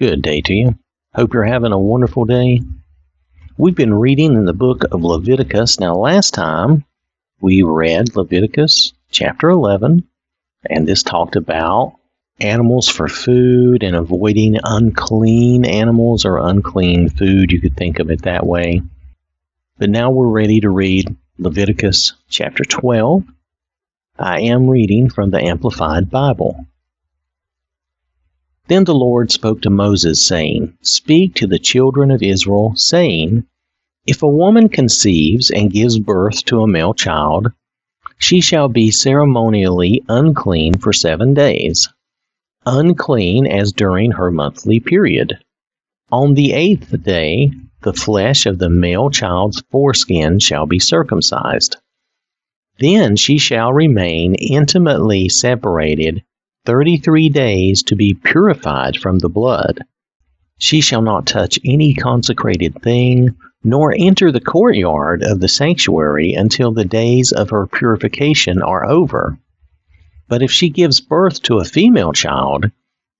Good day to you. Hope you're having a wonderful day. We've been reading in the book of Leviticus. Now, last time we read Leviticus chapter 11, and this talked about animals for food and avoiding unclean animals or unclean food. You could think of it that way. But now we're ready to read Leviticus chapter 12. I am reading from the Amplified Bible. Then the Lord spoke to Moses, saying, Speak to the children of Israel, saying, If a woman conceives and gives birth to a male child, she shall be ceremonially unclean for seven days, unclean as during her monthly period. On the eighth day, the flesh of the male child's foreskin shall be circumcised. Then she shall remain intimately separated thirty three days to be purified from the blood. She shall not touch any consecrated thing, nor enter the courtyard of the sanctuary until the days of her purification are over. But if she gives birth to a female child,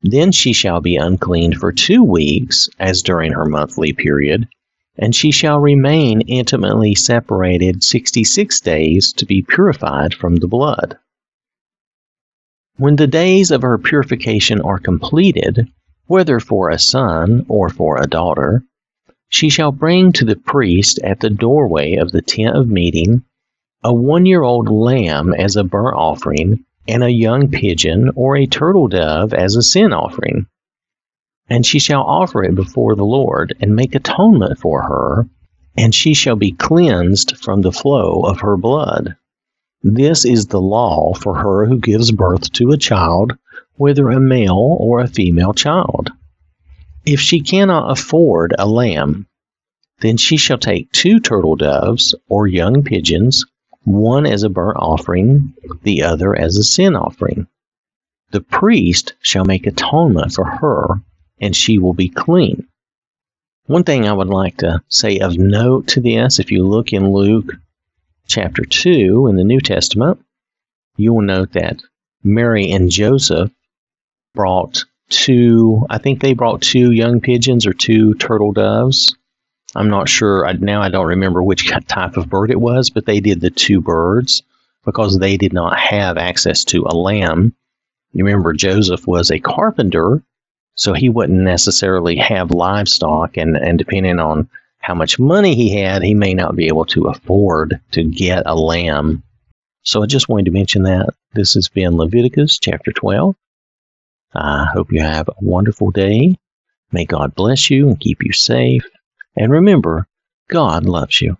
then she shall be unclean for two weeks, as during her monthly period, and she shall remain intimately separated sixty six days to be purified from the blood. When the days of her purification are completed, whether for a son or for a daughter, she shall bring to the priest at the doorway of the tent of meeting a one year old lamb as a burnt offering, and a young pigeon or a turtle dove as a sin offering. And she shall offer it before the Lord, and make atonement for her, and she shall be cleansed from the flow of her blood. This is the law for her who gives birth to a child, whether a male or a female child. If she cannot afford a lamb, then she shall take two turtle doves or young pigeons, one as a burnt offering, the other as a sin offering. The priest shall make atonement for her, and she will be clean. One thing I would like to say of note to this, if you look in Luke chapter 2 in the New Testament, you will note that Mary and Joseph brought two, I think they brought two young pigeons or two turtle doves. I'm not sure. I, now I don't remember which type of bird it was, but they did the two birds because they did not have access to a lamb. You remember Joseph was a carpenter, so he wouldn't necessarily have livestock, and, and depending on how much money he had, he may not be able to afford to get a lamb. So I just wanted to mention that. This has been Leviticus chapter 12. I hope you have a wonderful day. May God bless you and keep you safe. And remember, God loves you.